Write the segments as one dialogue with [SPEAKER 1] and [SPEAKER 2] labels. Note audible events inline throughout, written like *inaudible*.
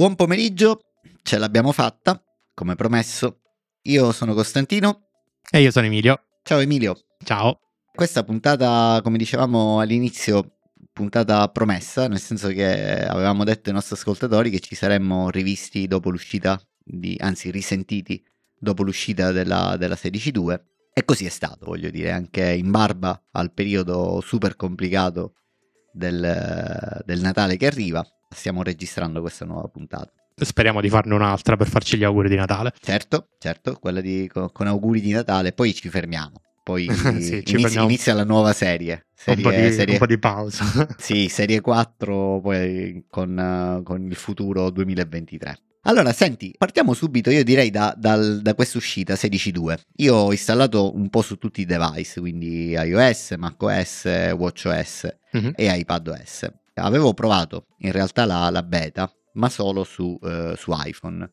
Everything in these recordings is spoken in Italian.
[SPEAKER 1] Buon pomeriggio, ce l'abbiamo fatta, come promesso. Io sono Costantino.
[SPEAKER 2] E io sono Emilio.
[SPEAKER 1] Ciao Emilio.
[SPEAKER 2] Ciao.
[SPEAKER 1] Questa puntata, come dicevamo all'inizio, puntata promessa, nel senso che avevamo detto ai nostri ascoltatori che ci saremmo rivisti dopo l'uscita, di, anzi risentiti dopo l'uscita della, della 16.2 e così è stato, voglio dire, anche in barba al periodo super complicato del, del Natale che arriva, stiamo registrando questa nuova puntata.
[SPEAKER 2] Speriamo di farne un'altra per farci gli auguri di Natale.
[SPEAKER 1] Certo, certo, quella di, con, auguri di Natale, poi ci fermiamo. Poi *laughs* sì, inizia, inizia, la nuova serie. serie,
[SPEAKER 2] un, po di,
[SPEAKER 1] serie
[SPEAKER 2] un po' di pausa. *laughs*
[SPEAKER 1] sì, serie 4 poi con, con il futuro 2023. Allora, senti, partiamo subito, io direi da, dal, da questa uscita 16.2. Io ho installato un po' su tutti i device, quindi iOS, macOS, WatchOS mm-hmm. e iPadOS. Avevo provato in realtà la, la beta, ma solo su, uh, su, iPhone.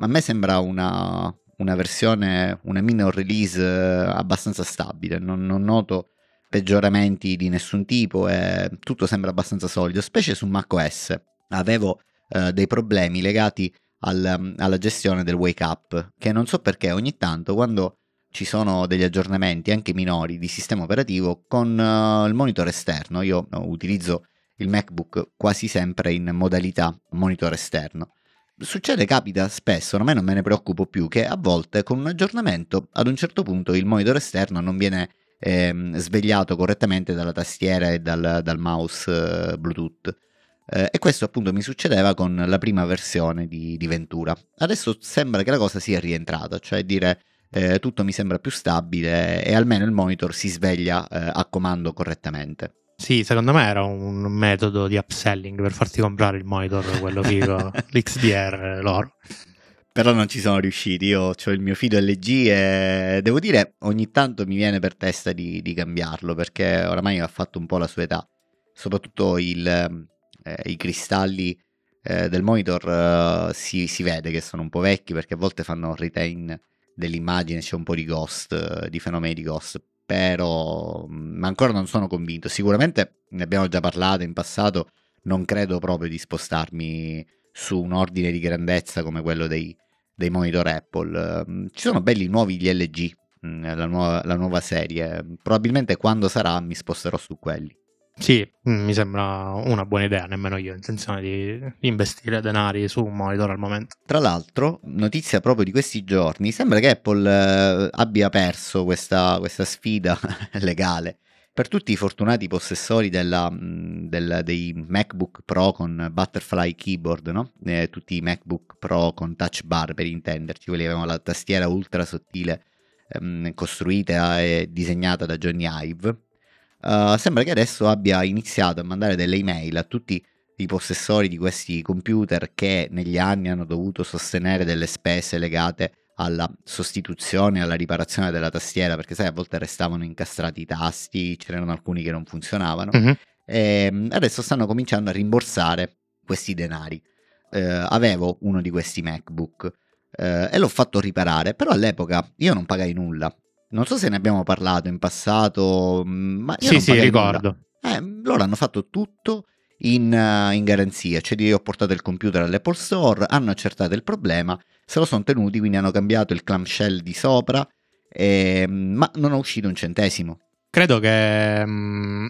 [SPEAKER 1] A me sembra una, una versione, una minor release uh, abbastanza stabile, non, non noto peggioramenti di nessun tipo e tutto sembra abbastanza solido, specie su macOS. Avevo uh, dei problemi legati al, alla gestione del wake up, che non so perché ogni tanto quando ci sono degli aggiornamenti anche minori di sistema operativo con uh, il monitor esterno, io utilizzo il MacBook quasi sempre in modalità monitor esterno. Succede, capita spesso, me non me ne preoccupo più, che a volte con un aggiornamento ad un certo punto il monitor esterno non viene ehm, svegliato correttamente dalla tastiera e dal, dal mouse eh, Bluetooth. Eh, e questo appunto mi succedeva con la prima versione di, di, Ventura. Adesso sembra che la cosa sia rientrata, cioè dire eh, tutto mi sembra più stabile e almeno il monitor si sveglia eh, a comando correttamente.
[SPEAKER 2] Sì, secondo me era un metodo di upselling per farti comprare il monitor, quello figo, *laughs* l'XDR, loro.
[SPEAKER 1] Però non ci sono riusciti, io ho il mio fido LG e devo dire ogni tanto mi viene per testa di, di cambiarlo perché oramai ha fatto un po' la sua età, soprattutto il, eh, i cristalli eh, del monitor eh, si, si, vede che sono un po' vecchi perché a volte fanno retain dell'immagine, c'è un po' di ghost, eh, di fenomeni di ghost, però mm, ancora non sono convinto. Sicuramente ne abbiamo già parlato in passato, non credo proprio di spostarmi su un ordine di grandezza come quello dei, dei monitor Apple. Mm, ci sono belli nuovi gli LG, mm, la nuova, la nuova serie, probabilmente quando sarà mi sposterò su quelli.
[SPEAKER 2] Sì, mm, mi sembra una buona idea, nemmeno io ho intenzione di investire denari su un monitor al momento.
[SPEAKER 1] Tra l'altro, notizia proprio di questi giorni, sembra che Apple eh, abbia perso questa, questa sfida *laughs* legale. Per tutti i fortunati possessori della, mm, del, dei MacBook Pro con Butterfly Keyboard, no? eh, tutti i MacBook Pro con touch bar per intenderci, quelli avevano la tastiera ultra sottile ehm, costruita e disegnata da Johnny Ive Uh, sembra che adesso abbia iniziato a mandare delle email a tutti i possessori di questi computer che negli anni hanno dovuto sostenere delle spese legate alla sostituzione, alla riparazione della tastiera, perché sai, a volte restavano incastrati i tasti, c'erano alcuni che non funzionavano. Uh-huh. E adesso stanno cominciando a rimborsare questi denari. Uh, avevo uno di questi MacBook uh, e l'ho fatto riparare, però all'epoca io non pagai nulla. Non so se ne abbiamo parlato in passato, mm, ma io
[SPEAKER 2] sì, sì, ricordo.
[SPEAKER 1] Eh, loro hanno fatto tutto in, uh, in, garanzia, cioè io ho portato il computer all'Apple Store, hanno accertato il problema, se lo sono tenuti, quindi hanno cambiato il clamshell di sopra, e, mm, ma non è uscito un centesimo.
[SPEAKER 2] Credo che mh, mm,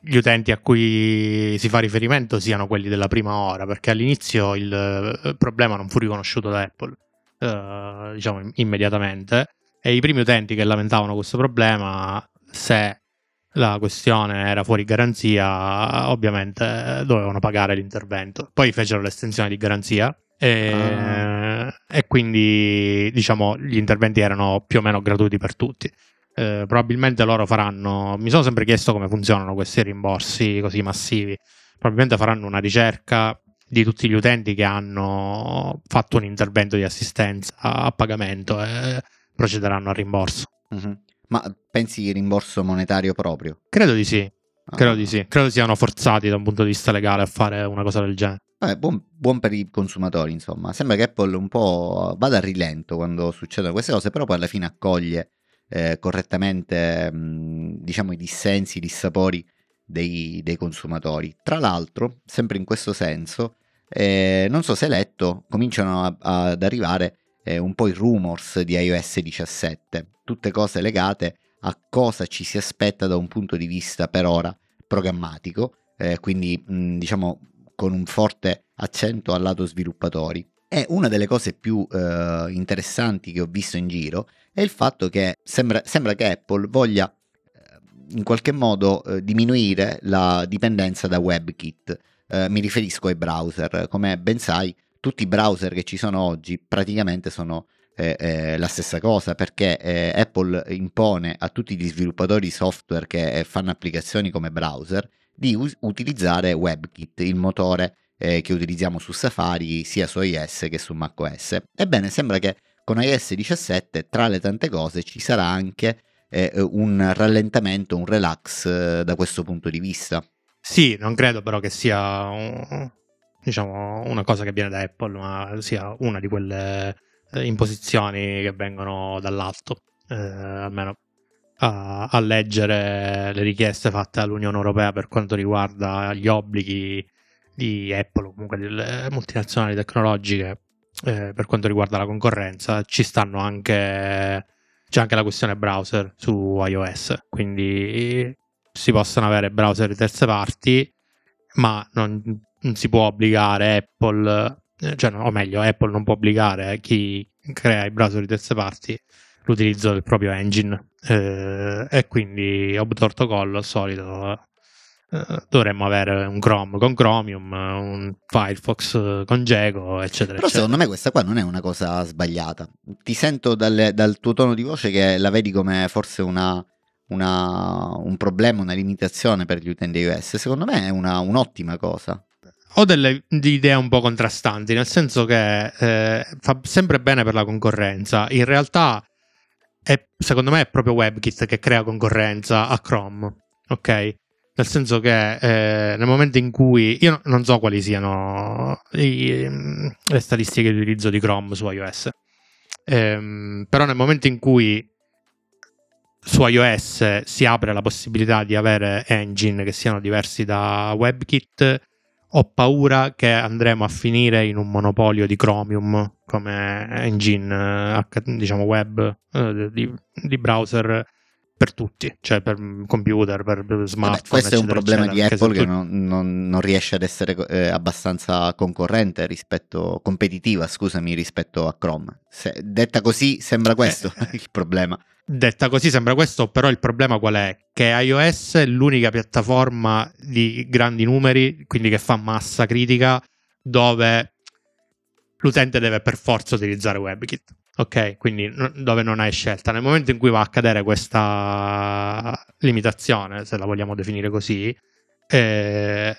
[SPEAKER 2] gli utenti a cui si fa riferimento siano quelli della prima ora, perché all'inizio il, eh, problema non fu riconosciuto da Apple, uh, diciamo immediatamente e i primi utenti che lamentavano questo problema, se la questione era fuori garanzia, ovviamente dovevano pagare l'intervento. Poi fecero l'estensione di garanzia e, ah. e quindi diciamo gli interventi erano più o meno gratuiti per tutti. Eh, probabilmente loro faranno. Mi sono sempre chiesto come funzionano questi rimborsi così massivi. Probabilmente faranno una ricerca di tutti gli utenti che hanno fatto un intervento di assistenza a pagamento e procederanno al rimborso.
[SPEAKER 1] Mm-hmm. Ma pensi rimborso monetario proprio?
[SPEAKER 2] Credo di sì. Ah. Credo di sì. Credo siano forzati da un punto di vista legale a fare una cosa del genere.
[SPEAKER 1] Vabbè, buon, buon, per i consumatori, insomma. Sembra che Apple un po' vada a rilento quando succedono queste cose, però poi alla fine accoglie eh, correttamente, mh, diciamo, i dissensi, i dissapori dei, dei, consumatori. Tra l'altro, sempre in questo senso, eh, non so se hai letto, cominciano a, ad arrivare eh, un po' i rumors di iOS 17, tutte cose legate a cosa ci si aspetta da un punto di vista per ora programmatico, eh, quindi mh, diciamo con un forte accento al lato sviluppatori. E una delle cose più eh, interessanti che ho visto in giro è il fatto che sembra, sembra che Apple voglia eh, in qualche modo eh, diminuire la dipendenza da WebKit. Eh, mi riferisco ai browser. Come ben sai, tutti i browser che ci sono oggi praticamente sono eh, eh, la stessa cosa perché eh, Apple impone a tutti gli sviluppatori software che eh, fanno applicazioni come browser di us- utilizzare WebKit, il motore eh, che utilizziamo su Safari sia su iOS che su macOS. Ebbene, sembra che con iOS 17 tra le tante cose ci sarà anche eh, un rallentamento, un relax da questo punto di vista.
[SPEAKER 2] Sì, non credo però che sia diciamo, una cosa che viene da Apple, ma sia una di quelle eh, imposizioni che vengono dall'alto, eh, almeno a, a, leggere le richieste fatte all'Unione Europea per quanto riguarda gli obblighi di Apple comunque delle multinazionali tecnologiche eh, per quanto riguarda la concorrenza, ci stanno anche c'è anche la questione browser su iOS, quindi si possono avere browser di terze parti, ma non si può obbligare Apple eh, cioè, o meglio, Apple non può obbligare chi crea i browser di terze parti l'utilizzo del proprio engine eh, e quindi obtorto collo al solito eh, dovremmo avere un Chrome con Chromium, un Firefox con Jago, eccetera.
[SPEAKER 1] Però
[SPEAKER 2] eccetera.
[SPEAKER 1] secondo me questa qua non è una cosa sbagliata. Ti sento dalle, dal tuo tono di voce che la vedi come forse una, una, un problema, una limitazione per gli utenti iOS. Secondo me è una, un'ottima cosa
[SPEAKER 2] ho delle idee un po' contrastanti, nel senso che eh, fa sempre bene per la concorrenza. In realtà, è, secondo me, è proprio WebKit che crea concorrenza a Chrome. Ok? Nel senso che eh, nel momento in cui io non so quali siano i, le statistiche di utilizzo di Chrome su iOS, ehm, però nel momento in cui su iOS si apre la possibilità di avere engine che siano diversi da WebKit, ho paura che andremo a finire in un monopolio di Chromium come engine diciamo web eh, di, di, browser per tutti, cioè per computer, per smartphone. Vabbè,
[SPEAKER 1] questo
[SPEAKER 2] eccetera,
[SPEAKER 1] è un problema
[SPEAKER 2] eccetera,
[SPEAKER 1] di Apple che non, non, non, riesce ad essere eh, abbastanza concorrente rispetto, competitiva, scusami, rispetto a Chrome. Se, detta così sembra questo eh, *laughs* il problema.
[SPEAKER 2] Detta così sembra questo, però il problema qual è? Che iOS è l'unica piattaforma di grandi numeri, quindi che fa massa critica, dove l'utente deve per forza utilizzare WebKit. Ok, quindi no, dove non hai scelta. Nel momento in cui va a cadere questa limitazione, se la vogliamo definire così, eh,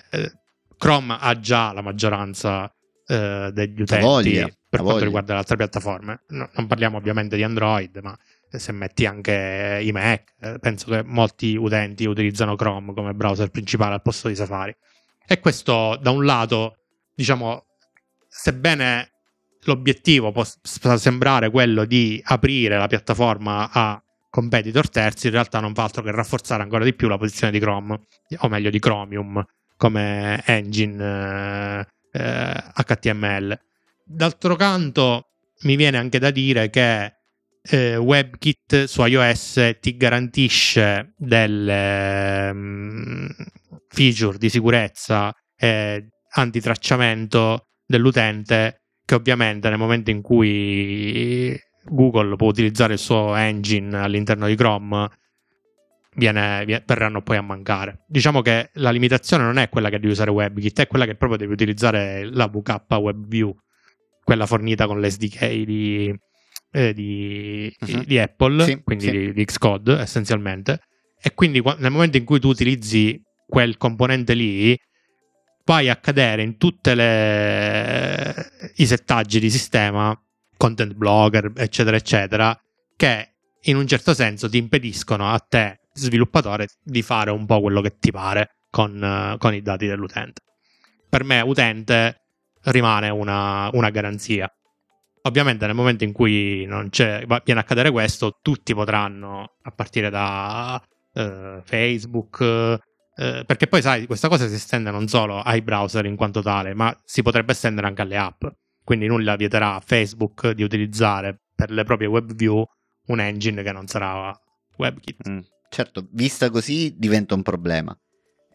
[SPEAKER 2] Chrome ha già la maggioranza eh, degli utenti
[SPEAKER 1] voglia,
[SPEAKER 2] per quanto voglia. riguarda le altre piattaforme. No, non parliamo ovviamente di Android, ma se metti anche i Mac, eh, penso che molti utenti utilizzano Chrome come browser principale al posto di Safari. E questo da un lato, diciamo, sebbene l'obiettivo possa sembrare quello di aprire la piattaforma a competitor terzi, in realtà non fa altro che rafforzare ancora di più la posizione di Chrome, o meglio di Chromium, come engine eh, HTML. D'altro canto, mi viene anche da dire che eh, WebKit su iOS ti garantisce delle um, feature di sicurezza e antitracciamento dell'utente che ovviamente nel momento in cui Google può utilizzare il suo engine all'interno di Chrome viene, verranno poi a mancare. Diciamo che la limitazione non è quella che devi usare WebKit, è quella che proprio devi utilizzare la VK WebView, quella fornita con l'SDK di, eh, di, uh-huh. di, Apple, sì, quindi sì. Di, Xcode essenzialmente. E quindi nel momento in cui tu utilizzi quel componente lì, vai a cadere in tutti i settaggi di sistema, content blogger, eccetera, eccetera, che in un certo senso ti impediscono a te, sviluppatore, di fare un po' quello che ti pare con, con i dati dell'utente. Per me, utente rimane una, una garanzia. Ovviamente nel momento in cui non c'è, viene a accadere questo, tutti potranno, a partire da uh, Facebook, Eh, perché poi sai, questa cosa si estende non solo ai browser in quanto tale, ma si potrebbe estendere anche alle app. Quindi nulla vieterà a Facebook di utilizzare per le proprie web view un engine che non sarà WebKit.
[SPEAKER 1] Mm, certo, vista così diventa un problema.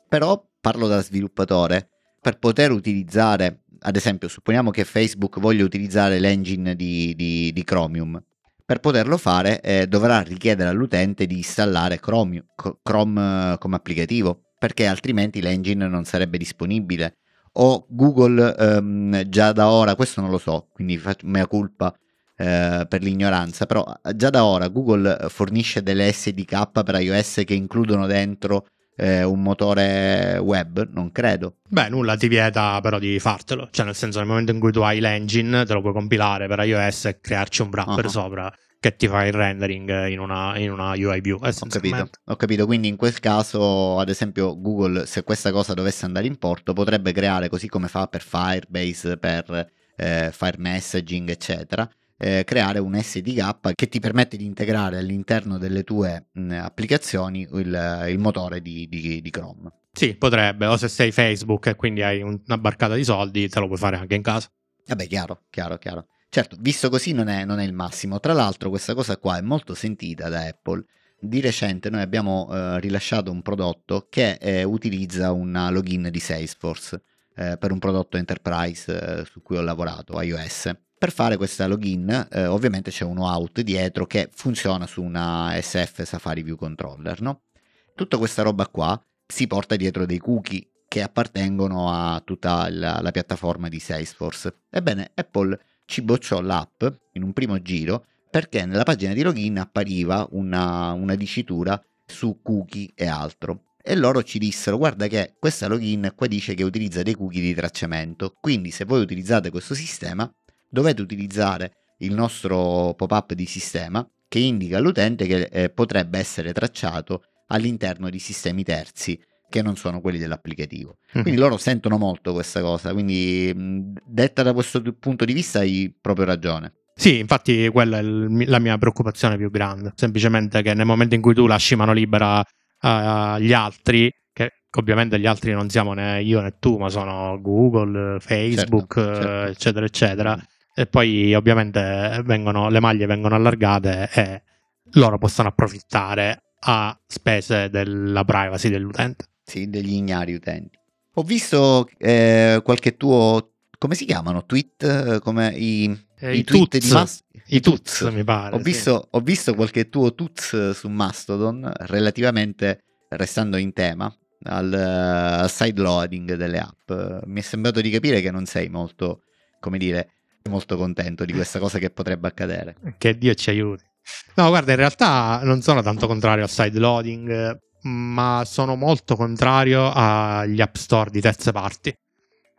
[SPEAKER 1] Però parlo da sviluppatore, per poter utilizzare, ad esempio, supponiamo che Facebook voglia utilizzare l'engine di, di, di Chromium. Per poterlo fare eh, dovrà richiedere all'utente di installare Chrome, Chrome come applicativo, perché altrimenti l'engine non sarebbe disponibile. O Google ehm, già da ora, questo non lo so, quindi faccio mea culpa, eh, per l'ignoranza, però eh, già da ora Google fornisce delle SDK per iOS che includono dentro eh, un motore web? Non credo.
[SPEAKER 2] Beh, nulla ti vieta però di fartelo, cioè nel senso nel momento in cui tu hai l'engine te lo puoi compilare per iOS e crearci un wrapper uh-huh. sopra che ti fa il rendering in una, in una UI view.
[SPEAKER 1] Ho capito, ho capito, quindi in quel caso, ad esempio, Google, se questa cosa dovesse andare in porto, potrebbe creare così come fa per Firebase, per eh, Fire Messaging, eccetera, eh, creare un SDK che ti permette di integrare all'interno delle tue mh, applicazioni il, il motore di, di, di, Chrome.
[SPEAKER 2] Sì, potrebbe, o se sei Facebook e quindi hai una barcata di soldi, te lo puoi fare anche in casa.
[SPEAKER 1] Vabbè, chiaro, chiaro, chiaro. Certo, visto così non è, non è il massimo. Tra l'altro questa cosa qua è molto sentita da Apple. Di recente noi abbiamo eh, rilasciato un prodotto che eh, utilizza una login di Salesforce eh, per un prodotto enterprise eh, su cui ho lavorato, iOS. Per fare questa login eh, ovviamente c'è uno out dietro che funziona su una SF Safari View Controller. No? Tutta questa roba qua si porta dietro dei cookie che appartengono a tutta la, la piattaforma di Salesforce. Ebbene, Apple ci bocciò l'app in un primo giro perché nella pagina di login appariva una, una dicitura su cookie e altro. E loro ci dissero guarda che questa login qua dice che utilizza dei cookie di tracciamento. Quindi se voi utilizzate questo sistema dovete utilizzare il nostro pop-up di sistema che indica all'utente che eh, potrebbe essere tracciato all'interno di sistemi terzi che non sono quelli dell'applicativo. Mm-hmm. Quindi loro sentono molto questa cosa, quindi detta da questo punto di vista hai proprio ragione.
[SPEAKER 2] Sì, infatti quella è la mia preoccupazione più grande, semplicemente che nel momento in cui tu lasci mano libera agli altri, che ovviamente gli altri non siamo né io né tu, ma sono Google, Facebook, certo, certo. eccetera, eccetera, e poi ovviamente vengono, le maglie vengono allargate e loro possono approfittare a spese della privacy dell'utente.
[SPEAKER 1] Sì, degli ignari utenti. Ho visto eh, qualche tuo, come si chiamano? Tweet? Come i,
[SPEAKER 2] eh, i, i tweet tuts, di Mastodon? I tuts, mi pare.
[SPEAKER 1] Ho, sì. visto, ho visto qualche tuo tuts su Mastodon relativamente, restando in tema, al, al side loading delle app. Mi è sembrato di capire che non sei molto, come dire, molto contento di questa cosa che potrebbe accadere.
[SPEAKER 2] Che Dio ci aiuti. No, guarda, in realtà non sono tanto contrario al side loading, ma sono molto contrario agli app store di terze parti.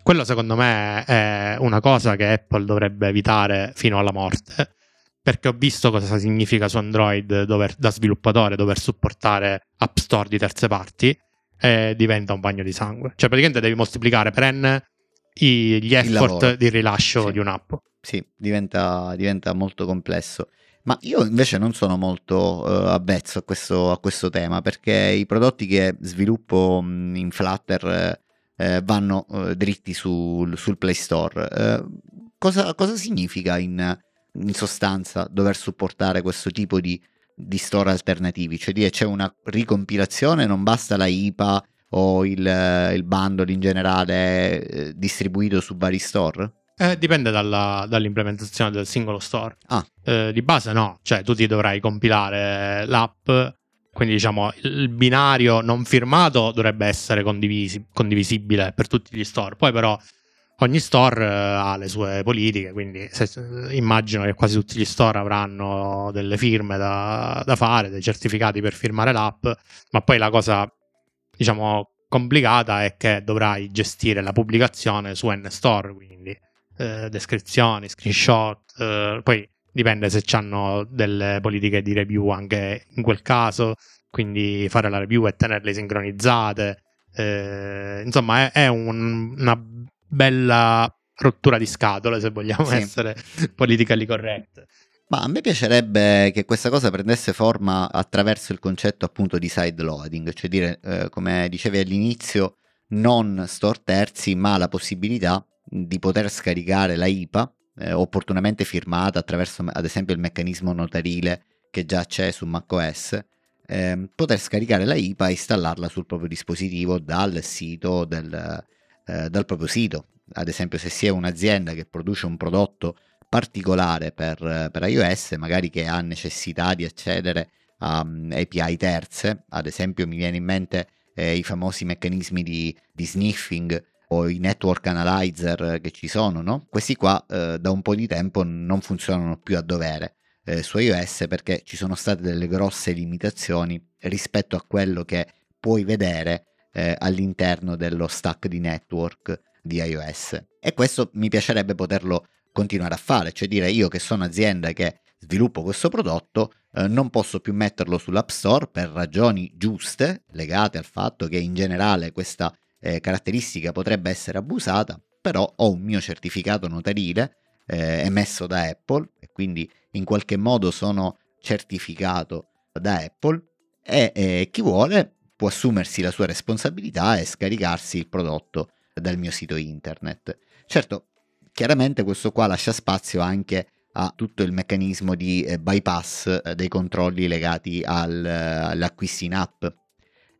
[SPEAKER 2] Quello secondo me è una cosa che Apple dovrebbe evitare fino alla morte, perché ho visto cosa significa su Android dover, da sviluppatore dover supportare app store di terze parti e diventa un bagno di sangue. Cioè praticamente devi moltiplicare per n gli effort di rilascio sì. di un'app.
[SPEAKER 1] Sì, diventa, diventa, molto complesso. Ma io invece non sono molto uh, avvezzo a questo, a questo, tema perché i prodotti che sviluppo mh, in Flutter eh, vanno uh, dritti sul, sul, Play Store. Uh, cosa, cosa, significa in, in, sostanza dover supportare questo tipo di, di store alternativi? Cioè dire c'è una ricompilazione, non basta la IPA o il, il bundle in generale eh, distribuito su vari store?
[SPEAKER 2] Eh, dipende dalla, dall'implementazione del singolo store.
[SPEAKER 1] Ah.
[SPEAKER 2] Eh, di base no, cioè tu ti dovrai compilare l'app, quindi diciamo il binario non firmato dovrebbe essere condivisi, condivisibile per tutti gli store, poi però ogni store eh, ha le sue politiche, quindi se, immagino che quasi tutti gli store avranno delle firme da, da fare, dei certificati per firmare l'app, ma poi la cosa diciamo, complicata è che dovrai gestire la pubblicazione su NStore, quindi eh, descrizioni, screenshot, eh, poi dipende se hanno delle politiche di review anche in quel caso, quindi fare la review e tenerle sincronizzate. Eh, insomma, è, è un, una bella rottura di scatole, se vogliamo sì. essere politically correct.
[SPEAKER 1] Ma a me piacerebbe che questa cosa prendesse forma attraverso il concetto appunto di side loading, cioè dire, eh, come dicevi all'inizio, non store terzi, ma la possibilità di poter scaricare la IPA eh, opportunamente firmata attraverso ad esempio il meccanismo notarile che già c'è su macOS, eh, poter scaricare la IPA e installarla sul proprio dispositivo dal sito del, eh, dal proprio sito. Ad esempio se si è un'azienda che produce un prodotto particolare per, per iOS, magari che ha necessità di accedere a um, API terze, ad esempio mi viene in mente eh, i famosi meccanismi di, di sniffing o i network analyzer che ci sono, no? Questi qua eh, da un po' di tempo non funzionano più a dovere eh, su iOS perché ci sono state delle grosse limitazioni rispetto a quello che puoi vedere eh, all'interno dello stack di network di iOS. E questo mi piacerebbe poterlo continuare a fare, cioè dire io che sono azienda che sviluppo questo prodotto, eh, non posso più metterlo sull'App Store per ragioni giuste, legate al fatto che in generale questa eh, caratteristica potrebbe essere abusata, però ho un mio certificato notarile eh, emesso da Apple e quindi in qualche modo sono certificato da Apple e eh, chi vuole può assumersi la sua responsabilità e scaricarsi il prodotto dal mio sito internet. Certo, chiaramente questo qua lascia spazio anche a tutto il meccanismo di eh, bypass eh, dei controlli legati al, all'acquisto in app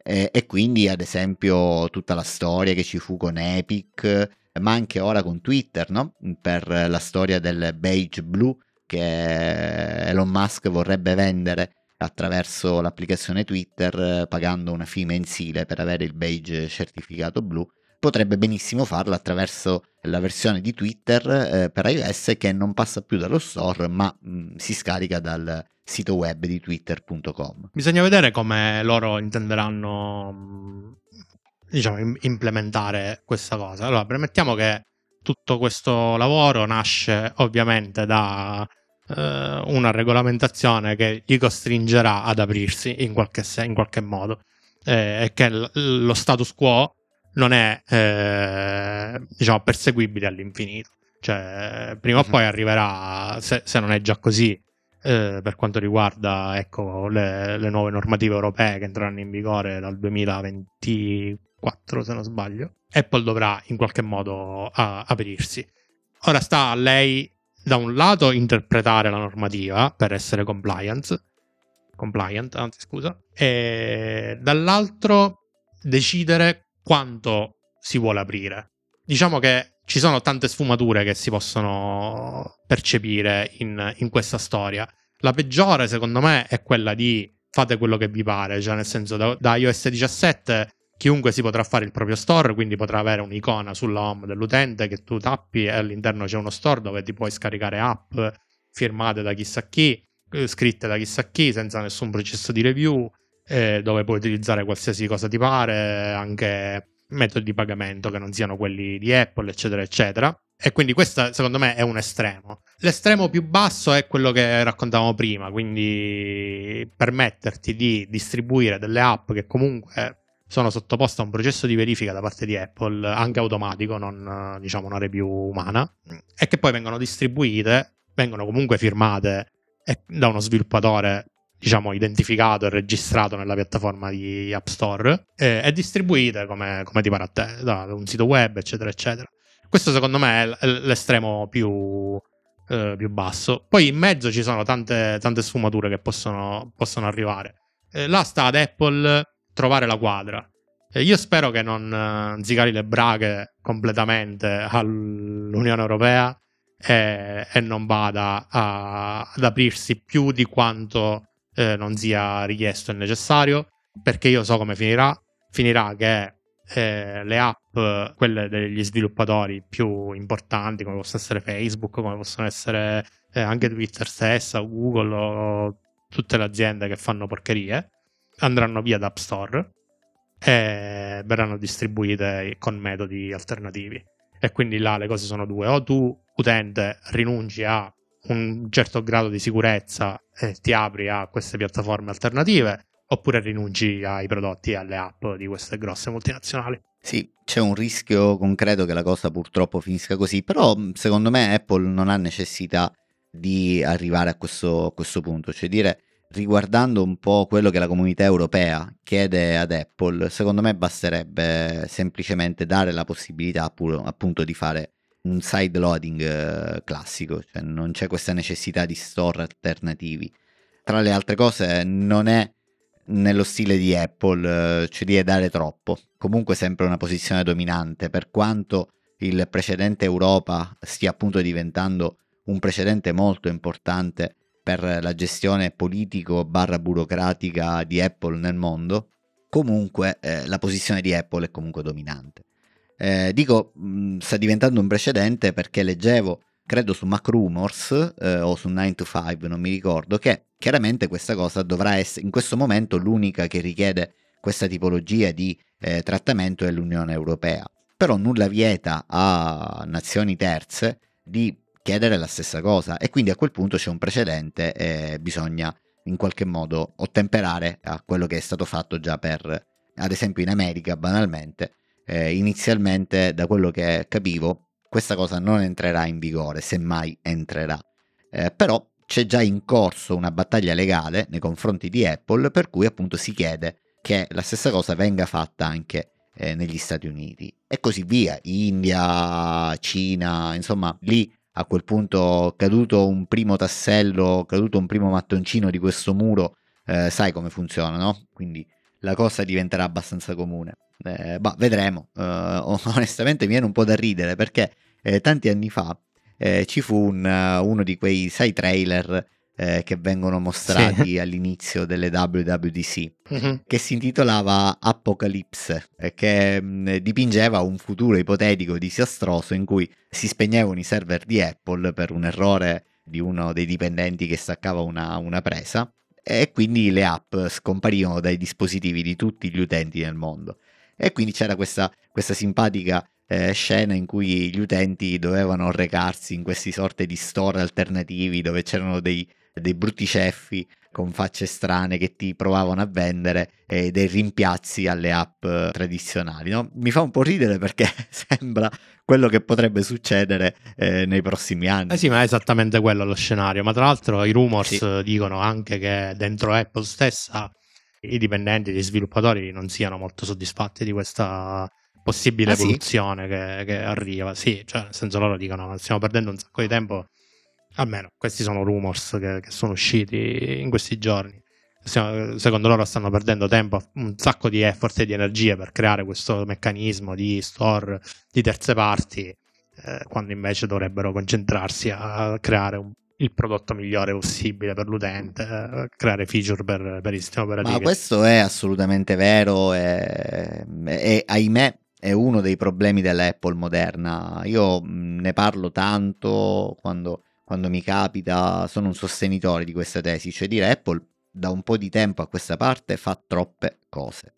[SPEAKER 1] eh, e quindi ad esempio tutta la storia che ci fu con Epic, ma anche ora con Twitter, no? per la storia del beige blu che Elon Musk vorrebbe vendere attraverso l'applicazione Twitter pagando una fee mensile per avere il beige certificato blu potrebbe benissimo farlo attraverso la versione di Twitter eh, per iOS che non passa più dallo store ma mh, mm, si scarica dal sito web di twitter.com.
[SPEAKER 2] Bisogna vedere come loro intenderanno mm, diciamo, implementare questa cosa. Allora, premettiamo che tutto questo lavoro nasce ovviamente da eh, una regolamentazione che gli costringerà ad aprirsi in qualche, in qualche modo eh, e che lo status quo non è eh, diciamo perseguibile all'infinito. Cioè, prima o mhm. poi arriverà, se, se, non è già così, eh, per quanto riguarda ecco, le, le, nuove normative europee che entreranno in vigore dal 2024, se non sbaglio, Apple dovrà in qualche modo a, aprirsi. Ora sta a lei, da un lato, interpretare la normativa per essere compliance, compliant, anzi scusa, e dall'altro decidere quanto si vuole aprire. Diciamo che ci sono tante sfumature che si possono percepire in, in questa storia. La peggiore, secondo me, è quella di fate quello che vi pare, cioè nel senso da, da, iOS 17 chiunque si potrà fare il proprio store, quindi potrà avere un'icona sulla home dell'utente che tu tappi e all'interno c'è uno store dove ti puoi scaricare app firmate da chissà chi, eh, scritte da chissà chi, senza nessun processo di review, eh, dove puoi utilizzare qualsiasi cosa ti pare, anche metodi di pagamento che non siano quelli di Apple, eccetera, eccetera. E quindi questo secondo me è un estremo. L'estremo più basso è quello che raccontavamo prima, quindi permetterti di distribuire delle app che comunque sono sottoposte a un processo di verifica da parte di Apple, anche automatico, non diciamo una review umana, e che poi vengono distribuite, vengono comunque firmate da uno sviluppatore diciamo, identificato e registrato nella piattaforma di App Store e, e distribuite come, come ti pare a te, da un sito web, eccetera, eccetera. Questo secondo me è l'estremo più, eh, più basso. Poi in mezzo ci sono tante, tante sfumature che possono, possono arrivare. Eh, là sta ad Apple trovare la quadra. Eh, io spero che non uh, zigari le braghe completamente all'Unione Europea e, e non vada a, ad aprirsi più di quanto eh, non sia richiesto e necessario, perché io so come finirà. Finirà che eh, le app, quelle degli sviluppatori più importanti, come possono essere Facebook, come possono essere eh, anche Twitter stessa, Google o tutte le aziende che fanno porcherie, andranno via da App Store e verranno distribuite con metodi alternativi. E quindi là le cose sono due: o tu, utente, rinunci a un certo grado di sicurezza e ti apri a queste piattaforme alternative oppure rinunci ai prodotti e alle app di queste grosse multinazionali.
[SPEAKER 1] Sì, c'è un rischio concreto che la cosa purtroppo finisca così, però secondo me Apple non ha necessità di arrivare a questo, a questo punto, cioè dire riguardando un po' quello che la comunità europea chiede ad Apple, secondo me basterebbe semplicemente dare la possibilità appunto di fare un side loading eh, classico, cioè non c'è questa necessità di store alternativi. Tra le altre cose non è nello stile di Apple, eh, cioè di dare troppo, comunque sempre una posizione dominante, per quanto il precedente Europa stia appunto diventando un precedente molto importante per la gestione politico barra burocratica di Apple nel mondo, comunque eh, la posizione di Apple è comunque dominante. Eh, dico, mh, mm, sta diventando un precedente perché leggevo, credo su Mac Rumors eh, o su 9 to 5, non mi ricordo, che chiaramente questa cosa dovrà essere, in questo momento l'unica che richiede questa tipologia di eh, trattamento è l'Unione Europea. Però nulla vieta a nazioni terze di chiedere la stessa cosa e quindi a quel punto c'è un precedente e bisogna in qualche modo ottemperare a quello che è stato fatto già per, ad esempio in America banalmente, eh, inizialmente da quello che capivo questa cosa non entrerà in vigore, semmai entrerà. Eh, però c'è già in corso una battaglia legale nei confronti di Apple per cui appunto si chiede che la stessa cosa venga fatta anche eh, negli Stati Uniti e così via, India, Cina, insomma lì a quel punto caduto un primo tassello, caduto un primo mattoncino di questo muro, eh, sai come funziona, no? Quindi la cosa diventerà abbastanza comune. Eh, bah, vedremo. Uh, *laughs* onestamente mi viene un po' da ridere perché eh, tanti anni fa eh, ci fu un, uno di quei, sai, trailer eh, che vengono mostrati sì. *laughs* all'inizio delle WWDC, mm-hmm. che si intitolava Apocalypse, che mh, mm, dipingeva un futuro ipotetico disastroso in cui si spegnevano i server di Apple per un errore di uno dei dipendenti che staccava una, una presa e quindi le app scomparivano dai dispositivi di tutti gli utenti nel mondo. E quindi c'era questa, questa simpatica eh, scena in cui gli utenti dovevano recarsi in questi sorte di store alternativi dove c'erano dei, dei brutti ceffi con facce strane che ti provavano a vendere e dei rimpiazzi alle app tradizionali. No? Mi fa un po' ridere perché *laughs* sembra quello che potrebbe succedere eh, nei prossimi anni.
[SPEAKER 2] Eh sì, ma è esattamente quello lo scenario. Ma tra l'altro i rumors sì. dicono anche che dentro Apple stessa i dipendenti, gli sviluppatori non siano molto soddisfatti di questa possibile ah, evoluzione sì? che, che, arriva. Sì, cioè nel senso loro dicono stiamo perdendo un sacco di tempo Almeno questi sono rumors che, che sono usciti in questi giorni. Secondo loro stanno perdendo tempo, un sacco di effort e di energie per creare questo meccanismo di store di terze parti, eh, quando invece dovrebbero concentrarsi a creare un, il prodotto migliore possibile per l'utente, eh, creare feature per, per il sistema operativo.
[SPEAKER 1] Ma questo è assolutamente vero e, e ahimè è uno dei problemi dell'Apple moderna. Io ne parlo tanto quando quando mi capita, sono un sostenitore di questa tesi, cioè dire Apple da un po' di tempo a questa parte fa troppe cose.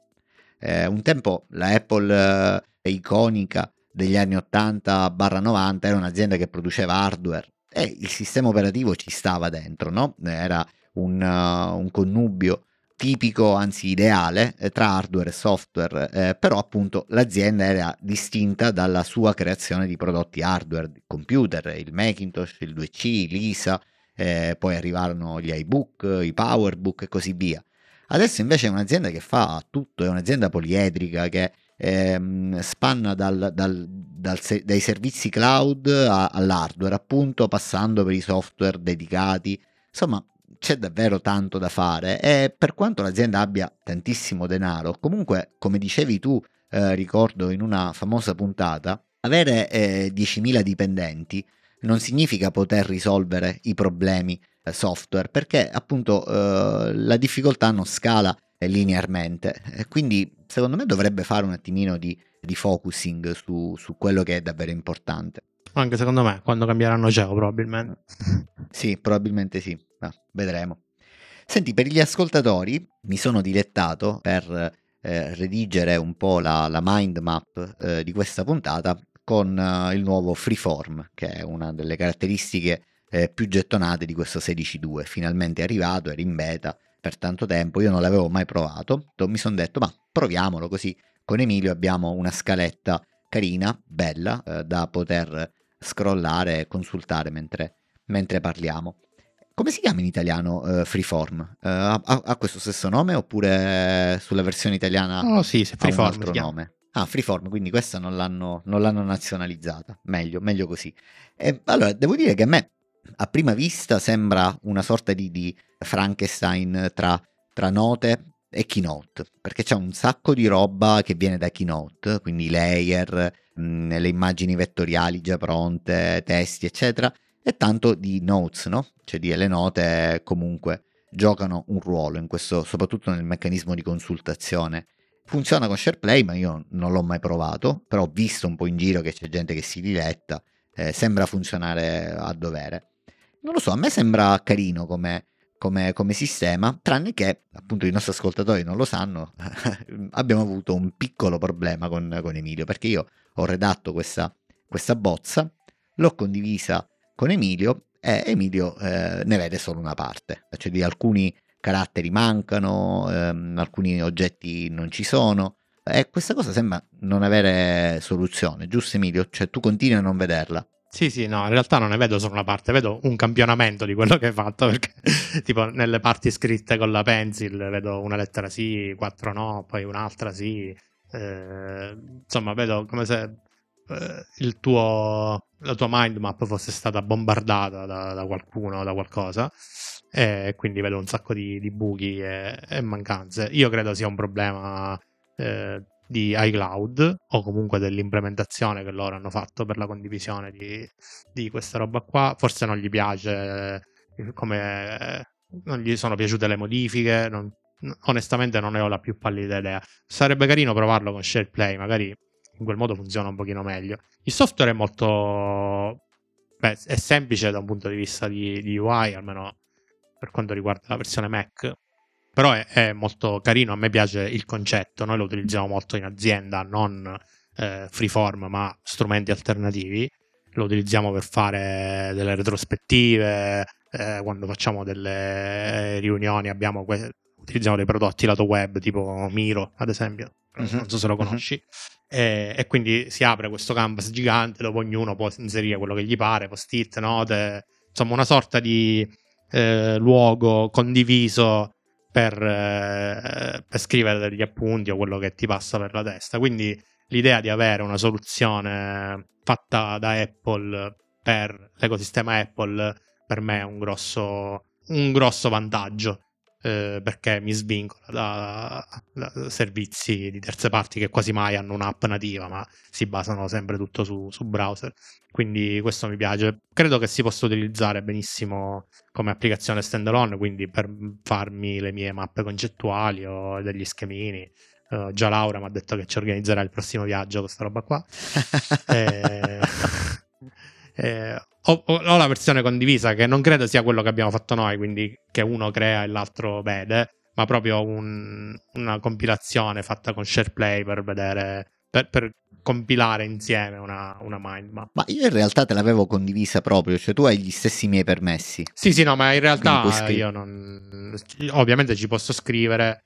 [SPEAKER 1] Eh, un tempo la Apple eh, iconica degli anni 80-90 era un'azienda che produceva hardware e il sistema operativo ci stava dentro, no? Era un, uh, un connubio tipico, anzi ideale, eh, tra hardware e software, eh, però appunto l'azienda era distinta dalla sua creazione di prodotti hardware, computer, il Macintosh, il 2C, l'ISA, eh, poi arrivarono gli iBook, i PowerBook e così via. Adesso invece è un'azienda che fa tutto, è un'azienda poliedrica che ehm, spanna dal, dal, dal, dai servizi cloud a, all'hardware, appunto passando per i software dedicati. Insomma, c'è davvero tanto da fare e per quanto l'azienda abbia tantissimo denaro, comunque, come dicevi tu, eh, ricordo in una famosa puntata, avere eh, 10.000 dipendenti non significa poter risolvere i problemi eh, software perché appunto eh, la difficoltà non scala linearmente quindi secondo me dovrebbe fare un attimino di, di focusing su, su quello che è davvero importante.
[SPEAKER 2] Anche secondo me, quando cambieranno CEO probabilmente. *laughs*
[SPEAKER 1] Sì, probabilmente sì. Ah, vedremo. Senti, per gli ascoltatori mi sono dilettato per eh, redigere un po' la, la mind map eh, di questa puntata con eh, il nuovo Freeform, che è una delle caratteristiche eh, più gettonate di questo 16.2. Finalmente è arrivato, era in beta per tanto tempo, io non l'avevo mai provato, mi sono detto ma proviamolo così. Con Emilio abbiamo una scaletta carina, bella, eh, da poter scrollare e consultare mentre mentre parliamo. Come si chiama in italiano uh, Freeform? Uh, ha, ha, questo stesso nome oppure sulla versione italiana
[SPEAKER 2] oh, sì, se
[SPEAKER 1] Freeform ha un altro nome? Ah, Freeform, quindi questa non l'hanno, non l'hanno nazionalizzata. Meglio, meglio così. E, allora, devo dire che a me, a prima vista, sembra una sorta di, di Frankenstein tra, tra note e Keynote, perché c'è un sacco di roba che viene da Keynote, quindi layer, mh, le immagini vettoriali già pronte, testi, eccetera, e tanto di notes, no? Cioè di le note comunque giocano un ruolo questo, soprattutto nel meccanismo di consultazione. Funziona con SharePlay, ma io non l'ho mai provato, però ho visto un po' in giro che c'è gente che si diletta, eh, sembra funzionare a dovere. Non lo so, a me sembra carino come, come, come, sistema, tranne che appunto i nostri ascoltatori non lo sanno, *laughs* abbiamo avuto un piccolo problema con, con Emilio, perché io ho redatto questa, questa bozza, l'ho condivisa con Emilio e Emilio eh, ne vede solo una parte, cioè di alcuni caratteri mancano, ehm, alcuni oggetti non ci sono e questa cosa sembra non avere soluzione, giusto Emilio? Cioè tu continui a non vederla.
[SPEAKER 2] Sì, sì, no, in realtà non ne vedo solo una parte, vedo un campionamento di quello che hai fatto, *laughs* perché tipo nelle parti scritte con la pencil vedo una lettera sì, quattro no, poi un'altra sì, eh, insomma vedo come se eh, tuo, la tua mind map fosse stata bombardata da, da qualcuno, da qualcosa, e quindi vedo un sacco di, di buchi e, e, mancanze. Io credo sia un problema eh, di iCloud o comunque dell'implementazione che loro hanno fatto per la condivisione di, di questa roba qua. Forse non gli piace eh, come eh, non gli sono piaciute le modifiche. Non, onestamente non ne ho la più pallida idea. Sarebbe carino provarlo con SharePlay, magari in quel modo funziona un pochino meglio. Il software è molto beh, è semplice da un punto di vista di, di UI, almeno per quanto riguarda la versione Mac però è, è, molto carino, a me piace il concetto, noi lo utilizziamo molto in azienda, non eh, freeform ma strumenti alternativi, lo utilizziamo per fare delle retrospettive, eh, quando facciamo delle riunioni abbiamo que- utilizziamo dei prodotti lato web tipo Miro ad esempio, uh-huh. non so se lo mhm. conosci, uh-huh. e, e, quindi si apre questo canvas gigante dove ognuno può inserire quello che gli pare, post-it, note, insomma una sorta di eh, luogo condiviso per, eh, per, scrivere degli appunti o quello che ti passa per la testa. Quindi l'idea di avere una soluzione fatta da Apple per l'ecosistema Apple per me è un grosso, un grosso vantaggio. Eh, perché mi svincola da, da, servizi di terze parti che quasi mai hanno un'app nativa, ma si basano sempre tutto su, su browser. Quindi questo mi piace. Credo che si possa utilizzare benissimo come applicazione standalone, quindi per farmi le mie mappe concettuali o degli schemini. Uh, già Laura mi ha detto che ci organizzerà il prossimo viaggio questa roba qua. *laughs* e... Eh, ho, ho, la versione condivisa che non credo sia quello che abbiamo fatto noi, quindi che uno crea e l'altro vede, ma proprio un, una compilazione fatta con SharePlay per vedere, per, per compilare insieme una, una mind map.
[SPEAKER 1] Ma io in realtà te l'avevo condivisa proprio, cioè tu hai gli stessi miei permessi.
[SPEAKER 2] Sì, sì, no, ma in realtà io non... Ovviamente ci posso scrivere,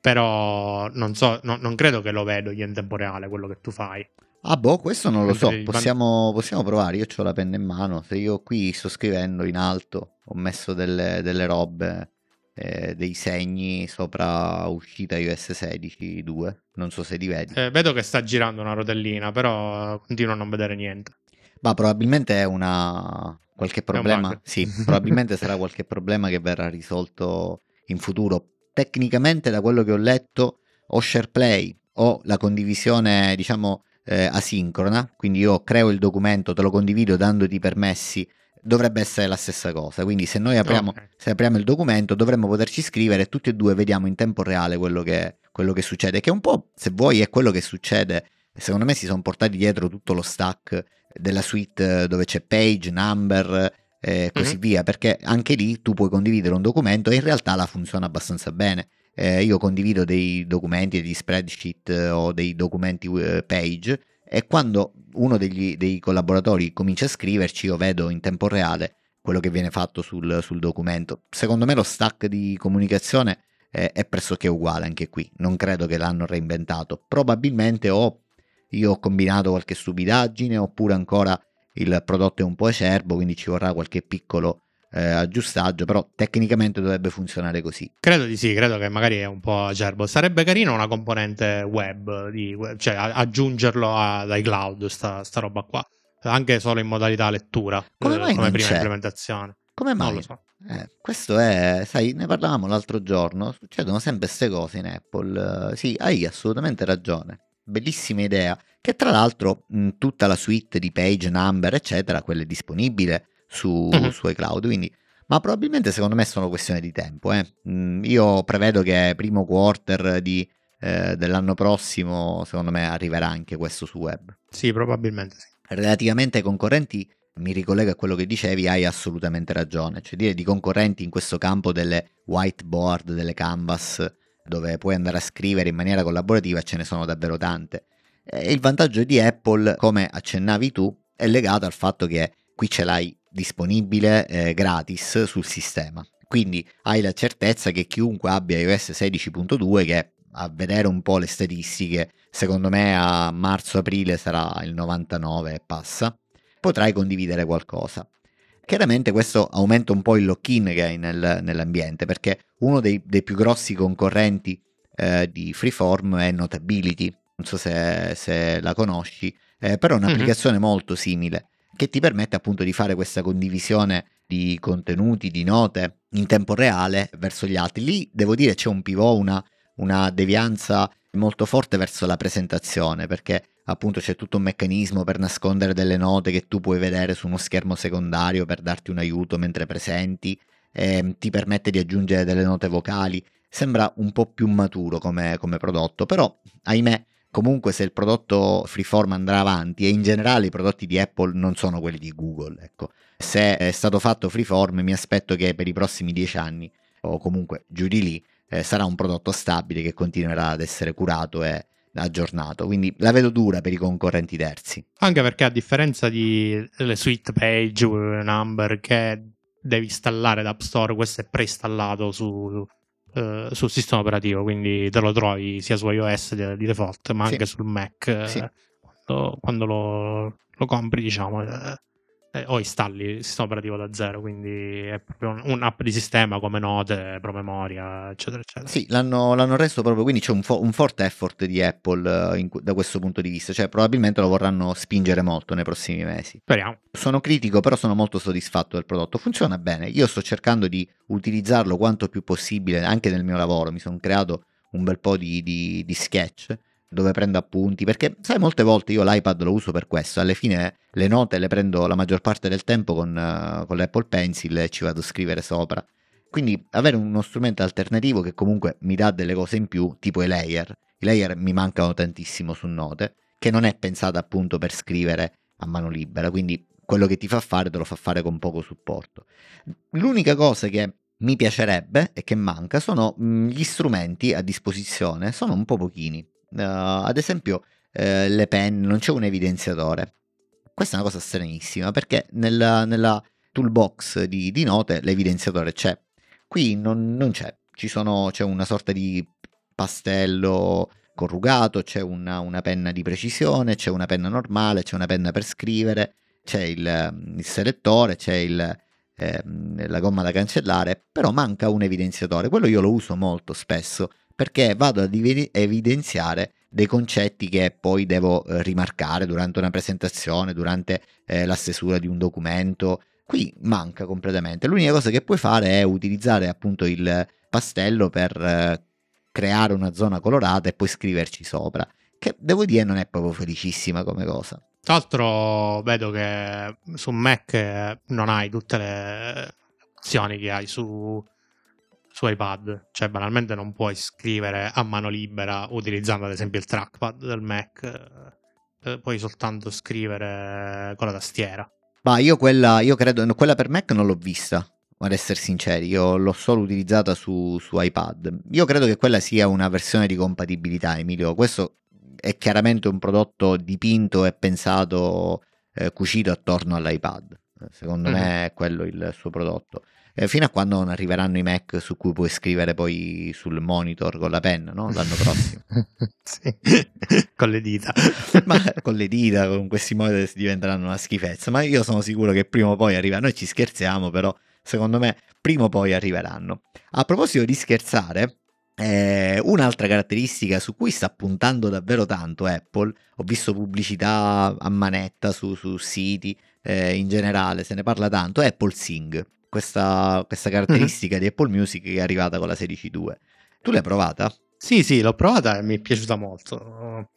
[SPEAKER 2] però non so, no, non credo che lo vedo io in tempo reale quello che tu fai.
[SPEAKER 1] Ah boh, questo non lo so, possiamo, possiamo provare, io ho la penna in mano, se io qui sto scrivendo in alto, ho messo delle, delle robe, eh, dei segni sopra uscita iOS 16.2, non so se li vedi.
[SPEAKER 2] Eh, vedo che sta girando una rotellina, però continuo a non vedere niente.
[SPEAKER 1] Ma probabilmente è una... qualche problema, sì, *laughs* probabilmente sarà qualche problema che verrà risolto in futuro. Tecnicamente da quello che ho letto o SharePlay o la condivisione, diciamo eh, asincrona, quindi io creo il documento, te lo condivido dandoti i permessi, dovrebbe essere la stessa cosa. Quindi se noi apriamo, okay. se apriamo il documento dovremmo poterci scrivere e tutti e due vediamo in tempo reale quello che, quello che succede, che un po', se vuoi, è quello che succede. Secondo me si sono portati dietro tutto lo stack della suite dove c'è page, number e così mm-hmm. via, perché anche lì tu puoi condividere un documento e in realtà la funziona abbastanza bene eh, io condivido dei documenti, degli spreadsheet eh, o dei documenti eh, page e quando uno degli, dei collaboratori comincia a scriverci io vedo in tempo reale quello che viene fatto sul, sul documento. Secondo me lo stack di comunicazione è, è pressoché uguale anche qui, non credo che l'hanno reinventato, probabilmente o io ho combinato qualche stupidaggine oppure ancora il prodotto è un po' acerbo, quindi ci vorrà qualche piccolo eh, aggiustaggio, però tecnicamente dovrebbe funzionare così.
[SPEAKER 2] Credo di sì, credo che magari è un po' acerbo. Sarebbe carino una componente web, di, cioè aggiungerlo ad iCloud, sta, sta roba qua, anche solo in modalità lettura,
[SPEAKER 1] come, eh,
[SPEAKER 2] come prima
[SPEAKER 1] c'è?
[SPEAKER 2] implementazione.
[SPEAKER 1] Come mai?
[SPEAKER 2] Non lo so.
[SPEAKER 1] Eh, questo è, sai, ne parlavamo l'altro giorno, succedono sempre queste cose in Apple. Sì, hai assolutamente ragione. Bellissima idea, che tra l'altro mh, tutta la suite di page, number, eccetera, quella è disponibile su,
[SPEAKER 2] Mhm.
[SPEAKER 1] su iCloud, quindi... Ma probabilmente secondo me sono questione di tempo. eh. Io prevedo che primo quarter di, eh, dell'anno prossimo, secondo me, arriverà anche questo su web.
[SPEAKER 2] Sì, probabilmente sì.
[SPEAKER 1] Relativamente ai concorrenti, mi ricollego a quello che dicevi, hai assolutamente ragione. Cioè dire di concorrenti in questo campo delle whiteboard, delle canvas, dove puoi andare a scrivere in maniera collaborativa, ce ne sono davvero tante. E il vantaggio di Apple, come accennavi tu, è legato al fatto che qui ce l'hai disponibile eh, gratis sul sistema. Quindi hai la certezza che chiunque abbia iOS 16.2, che a vedere un po' le statistiche, secondo me a marzo-aprile sarà il 99 e passa, potrai condividere qualcosa. Chiaramente questo aumenta un po' il lock-in che hai nel- nell'ambiente, perché uno dei, dei più grossi concorrenti eh, di Freeform è Notability, non so se, se la conosci, eh, però è un'applicazione molto simile che ti permette appunto di fare questa condivisione di contenuti, di note in tempo reale verso gli altri. Lì devo dire c'è un pivot, una, una devianza molto forte verso la presentazione, perché appunto c'è tutto un meccanismo per nascondere delle note che tu puoi vedere su uno schermo secondario per darti un aiuto mentre presenti, ehm, ti permette di aggiungere delle note vocali. Sembra un po' più maturo come, come prodotto, però ahimè comunque se il prodotto Freeform andrà avanti e in generale i prodotti di Apple non sono quelli di Google, ecco. Se è stato fatto Freeform mi aspetto che per i prossimi dieci anni o comunque giù di lì eh, sarà un prodotto stabile che continuerà ad essere curato e aggiornato, quindi la vedo dura per i concorrenti terzi.
[SPEAKER 2] Anche perché a differenza di le suite page, number che devi installare da App Store, questo è preinstallato su, eh, sul sistema operativo, quindi te lo trovi sia su iOS di, default, ma
[SPEAKER 1] Sì.
[SPEAKER 2] anche sul Mac eh,
[SPEAKER 1] Sì.
[SPEAKER 2] quando, quando lo, lo compri, diciamo, eh, eh, o installi il sistema operativo da zero, quindi è proprio un- un'app di sistema come note, promemoria, eccetera, eccetera.
[SPEAKER 1] Sì, l'hanno, l'hanno reso proprio, quindi c'è un, fo- un forte effort di Apple eh, in da questo punto di vista, cioè probabilmente lo vorranno spingere molto nei prossimi mesi.
[SPEAKER 2] Speriamo.
[SPEAKER 1] Sono critico, però sono molto soddisfatto del prodotto. Funziona bene. Io sto cercando di utilizzarlo quanto più possibile anche nel mio lavoro. Mi sono creato un bel po' di, di- di sketch dove prendo appunti perché sai molte volte io l'iPad lo uso per questo alla fine le note le prendo la maggior parte del tempo con, eh, con l'Apple Pencil e ci vado a scrivere sopra quindi avere uno strumento alternativo che comunque mi dà delle cose in più tipo i layer i layer mi mancano tantissimo su note che non è pensata appunto per scrivere a mano libera quindi quello che ti fa fare te lo fa fare con poco supporto. L'unica cosa che mi piacerebbe e che manca sono mh, gli strumenti a disposizione, sono un po' pochini. Uh, ad esempio, eh, le penne, non c'è un evidenziatore. Questa è una cosa stranissima perché nella, nella toolbox di, di note l'evidenziatore c'è. Qui non, non c'è, sono, c'è una sorta di pastello corrugato, c'è una, una penna di precisione, c'è una penna normale, c'è una penna per scrivere, c'è il, il selettore, c'è il, ehm, la gomma da cancellare, però manca un evidenziatore. Quello io lo uso molto spesso perché vado ad evi- evidenziare dei concetti che poi devo eh, rimarcare durante una presentazione, durante eh, la stesura di un documento. Qui manca completamente. L'unica cosa che puoi fare è utilizzare appunto il pastello per eh, creare una zona colorata e poi scriverci sopra. Che devo dire non è proprio felicissima come cosa.
[SPEAKER 2] Tra l'altro vedo che su Mac eh, non hai tutte le opzioni che hai su, su iPad, cioè banalmente non puoi scrivere a mano libera utilizzando ad esempio il trackpad del Mac, eh, eh, puoi soltanto scrivere con la tastiera.
[SPEAKER 1] Ma io quella, io credo, quella per Mac non l'ho vista, ad essere sinceri, io l'ho solo utilizzata su, su iPad. Io credo che quella sia una versione di compatibilità, Emilio. Questo è chiaramente un prodotto dipinto e pensato, eh, cucito attorno all'iPad. secondo mm. me è quello il suo prodotto. Eh, fino a quando non arriveranno i Mac su cui puoi scrivere poi sul monitor con la penna, no? L'anno *laughs* prossimo.
[SPEAKER 2] sì, *laughs* con le dita.
[SPEAKER 1] Ma con le dita, con questi monitor diventeranno una schifezza. Ma io sono sicuro che prima o poi arriva. Noi ci scherziamo, però secondo me prima o poi arriveranno. A proposito di scherzare, eh, un'altra caratteristica su cui sta puntando davvero tanto Apple, ho visto pubblicità a manetta su, su siti, eh, in generale se ne parla tanto, è Apple Sing questa, questa caratteristica mm-hmm. di Apple Music che è arrivata con la 16.2. Tu l'hai provata?
[SPEAKER 2] Sì, sì, l'ho provata e mi è piaciuta molto.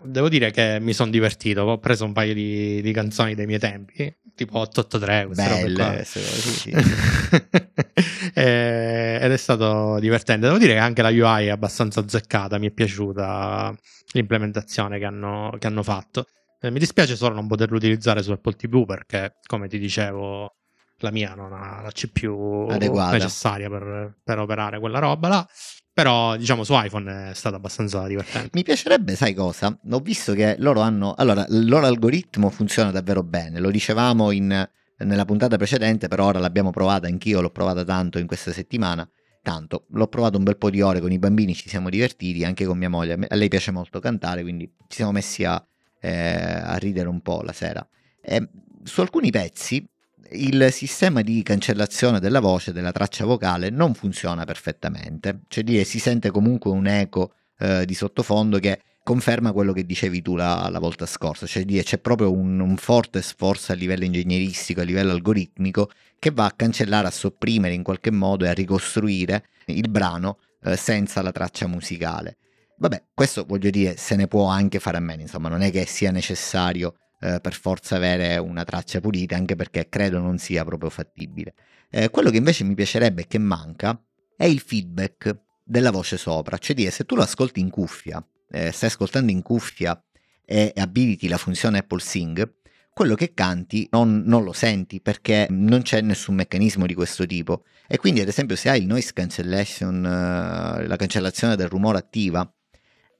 [SPEAKER 2] Devo dire che mi sono divertito, ho preso un paio di, di canzoni dei miei tempi, tipo 883,
[SPEAKER 1] Belle, sì, sì. *laughs*
[SPEAKER 2] e, ed è stato divertente. Devo dire che anche la UI è abbastanza azzeccata, mi è piaciuta l'implementazione che hanno, che hanno fatto. Eh, mi dispiace solo non poterlo utilizzare su Apple TV perché, come ti dicevo, la mia non ha la CPU Adeguata. necessaria per, per operare quella roba là. Però, diciamo, su iPhone è stato abbastanza divertente.
[SPEAKER 1] Mi piacerebbe, sai cosa? Ho visto che loro hanno. Allora, il loro algoritmo funziona davvero bene. Lo dicevamo in, nella puntata precedente, però ora l'abbiamo provata, anch'io l'ho provata tanto in questa settimana. Tanto, l'ho provato un bel po' di ore con i bambini, ci siamo divertiti, anche con mia moglie. A lei piace molto cantare, quindi ci siamo messi a, eh, a ridere un po' la sera. E su alcuni pezzi il sistema di cancellazione della voce, della traccia vocale, non funziona perfettamente, cioè dire, si sente comunque un eco eh, di sottofondo che conferma quello che dicevi tu la, la volta scorsa, cioè dire, c'è proprio un, un, forte sforzo a livello ingegneristico, a livello algoritmico, che va a cancellare, a sopprimere in qualche modo e a ricostruire il brano eh, senza la traccia musicale. Vabbè, questo voglio dire, se ne può anche fare a meno, insomma, non è che sia necessario eh, per forza avere una traccia pulita, anche perché credo non sia proprio fattibile. Eh, quello che invece mi piacerebbe che manca è il feedback della voce sopra, cioè dire se tu lo ascolti in cuffia, eh, stai ascoltando in cuffia e abiliti la funzione Apple Sing, quello che canti non, non, lo senti perché non c'è nessun meccanismo di questo tipo. E quindi, ad esempio, se hai il noise cancellation, uh, la cancellazione del rumore attiva,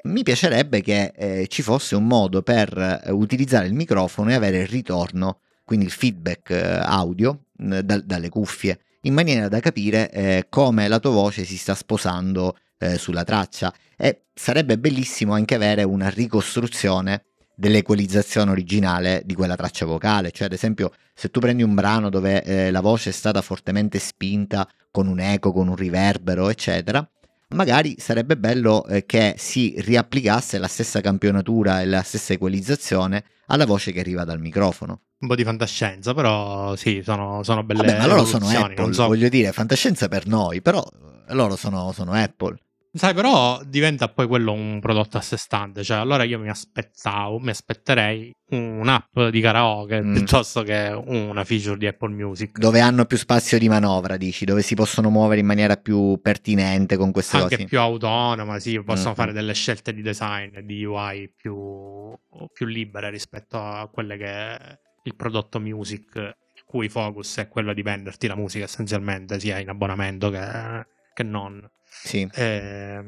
[SPEAKER 1] mi piacerebbe che eh, ci fosse un modo per eh, utilizzare il microfono e avere il ritorno, quindi il feedback eh, audio da, dalle cuffie, in maniera da capire eh, come la tua voce si sta sposando sulla traccia. E sarebbe bellissimo anche avere una ricostruzione dell'equalizzazione originale di quella traccia vocale, cioè ad esempio se tu prendi un brano dove eh, la voce è stata fortemente spinta con un eco, con un riverbero, eccetera, magari sarebbe bello eh, che si riapplicasse la stessa campionatura e la stessa equalizzazione alla voce che arriva dal microfono.
[SPEAKER 2] Un po' di fantascienza, però sì, sono, sono belle
[SPEAKER 1] Vabbè, ma loro sono Apple, so. voglio dire, fantascienza per noi, però loro sono, sono Apple.
[SPEAKER 2] Sai, però diventa poi quello un prodotto a sé stante. Cioè, allora io mi aspettavo, mi aspetterei un'app di karaoke mm. piuttosto che una feature di Apple Music.
[SPEAKER 1] Dove hanno più spazio di manovra, dici, dove si possono muovere in maniera più pertinente con queste
[SPEAKER 2] Anche
[SPEAKER 1] cose.
[SPEAKER 2] Anche più autonoma, sì, possono mm. fare delle scelte di design di UI più, più libere rispetto a quelle che è il prodotto music, il cui focus è quello di venderti la musica essenzialmente, sia in abbonamento che, che non
[SPEAKER 1] sì.
[SPEAKER 2] eh,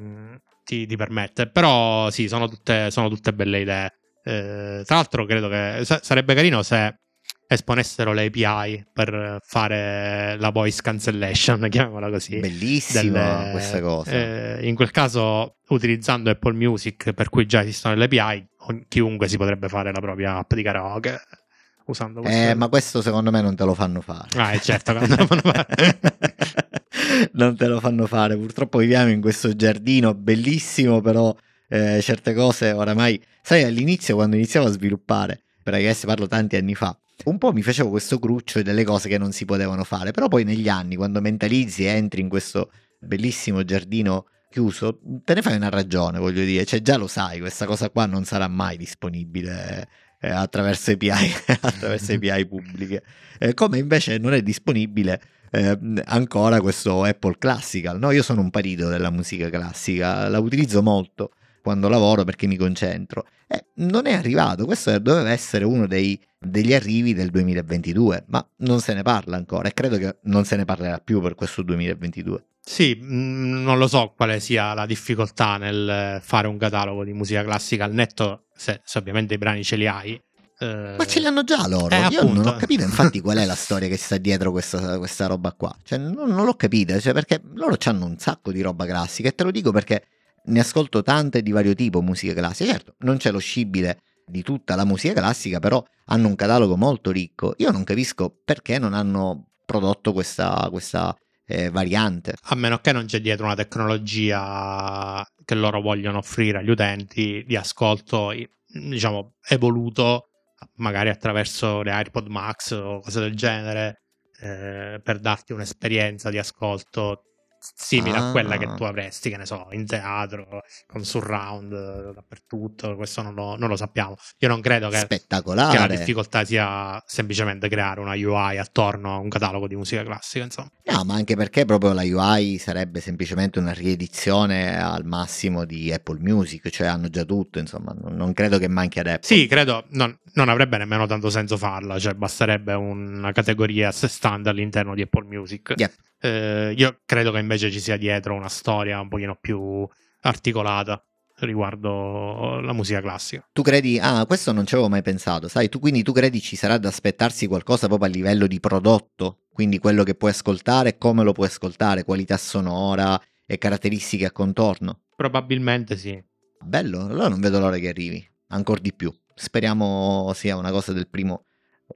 [SPEAKER 2] ti, ti, permette. Però sì, sono tutte, sono tutte belle idee. Eh, tra l'altro credo che sarebbe carino se esponessero le API per fare la voice cancellation, *laughs* chiamiamola così.
[SPEAKER 1] Bellissima delle, questa cosa.
[SPEAKER 2] Eh, in quel caso, utilizzando Apple Music, per cui già esistono le API, chiunque si potrebbe fare la propria app di karaoke usando
[SPEAKER 1] questo. Eh, ma questo secondo me non te lo fanno fare.
[SPEAKER 2] Ah, certo, non te lo fanno *laughs* fare.
[SPEAKER 1] Non te lo fanno fare. Purtroppo viviamo in questo giardino bellissimo, però eh, certe cose oramai... Sai, all'inizio quando iniziavo a sviluppare, per iOS parlo tanti anni fa, un po' mi facevo questo cruccio delle cose che non si potevano fare, però poi negli anni, quando mentalizzi e entri in questo bellissimo giardino chiuso, te ne fai una ragione, voglio dire, cioè già lo sai, questa cosa qua non sarà mai disponibile eh, attraverso API, *laughs* attraverso API pubbliche, eh, come invece non è disponibile eh, ancora questo Apple Classical. No? Io sono un parito della musica classica, la utilizzo molto quando lavoro perché mi concentro. Eh, non è arrivato, questo doveva essere uno dei, degli arrivi del 2022, ma non se ne parla ancora e credo che non se ne parlerà più per questo 2022.
[SPEAKER 2] Sì, mm, non lo so quale sia la difficoltà nel fare un catalogo di musica classica al netto, se, se ovviamente i brani ce li hai, Eh,
[SPEAKER 1] Ma ce li hanno già loro.
[SPEAKER 2] eh,
[SPEAKER 1] Io non
[SPEAKER 2] appunto.
[SPEAKER 1] ho capito infatti qual è la storia che sta dietro questa, questa roba qua. Cioè, non, non l'ho capita, cioè, perché loro hanno un sacco di roba classica e te lo dico perché ne ascolto tante di vario tipo musica classica. Certo, non c'è lo scibile di tutta la musica classica, però hanno un catalogo molto ricco. Io non capisco perché non hanno prodotto questa, questa eh, variante.
[SPEAKER 2] A meno che non c'è dietro una tecnologia che loro vogliono offrire agli utenti di ascolto, diciamo, evoluto, magari attraverso le AirPod Max o cose del genere, eh, per darti un'esperienza di ascolto simile a quella che
[SPEAKER 1] Ah.
[SPEAKER 2] tu avresti, che ne so, in teatro, con surround eh, dappertutto. Questo non lo, non lo sappiamo. Io non credo che che la difficoltà sia semplicemente creare una UI attorno a un catalogo di musica classica, insomma.
[SPEAKER 1] No, ma anche perché proprio la UI sarebbe semplicemente una riedizione al massimo di Apple Music, cioè hanno già tutto, insomma, non, non credo che manchi ad Apple.
[SPEAKER 2] Sì, credo non, non avrebbe nemmeno tanto senso farla, cioè basterebbe una categoria a sé stante all'interno di Apple Music.
[SPEAKER 1] Yep.
[SPEAKER 2] Eh, io credo che invece ci sia dietro una storia un pochino più articolata riguardo la musica classica.
[SPEAKER 1] Tu credi, ah, questo non ci avevo mai pensato, sai, tu quindi tu credi ci sarà da aspettarsi qualcosa proprio a livello di prodotto, quindi quello che puoi ascoltare, come lo puoi ascoltare, qualità sonora e caratteristiche a contorno.
[SPEAKER 2] Probabilmente sì.
[SPEAKER 1] Bello, allora non vedo l'ora che arrivi, ancora di più. Speriamo sia una cosa del primo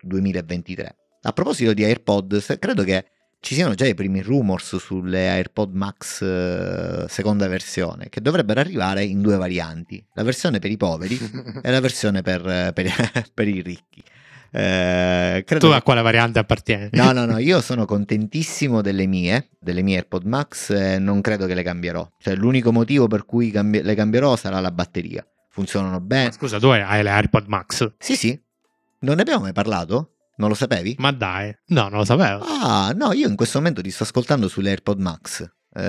[SPEAKER 1] 2023. A proposito di AirPods, credo che ci siano già i primi rumors sulle AirPod Max eh, seconda versione, che dovrebbero arrivare in due varianti, la versione per i poveri *laughs* e la versione per, per- *laughs* per i ricchi. Eh, credo
[SPEAKER 2] tu a quale variante appartieni?
[SPEAKER 1] No, no, no, io sono contentissimo delle mie, delle mie AirPod Max e non credo che le cambierò. Cioè, l'unico motivo per cui cambi- le cambierò sarà la batteria. Funzionano
[SPEAKER 2] Ma
[SPEAKER 1] bene.
[SPEAKER 2] Scusa, tu hai le AirPod Max?
[SPEAKER 1] Sì, sì. Non ne abbiamo mai parlato? Non lo sapevi?
[SPEAKER 2] Ma dai, no, non lo sapevo.
[SPEAKER 1] Ah, no, io in questo momento ti sto ascoltando sulle AirPod Max. Eh,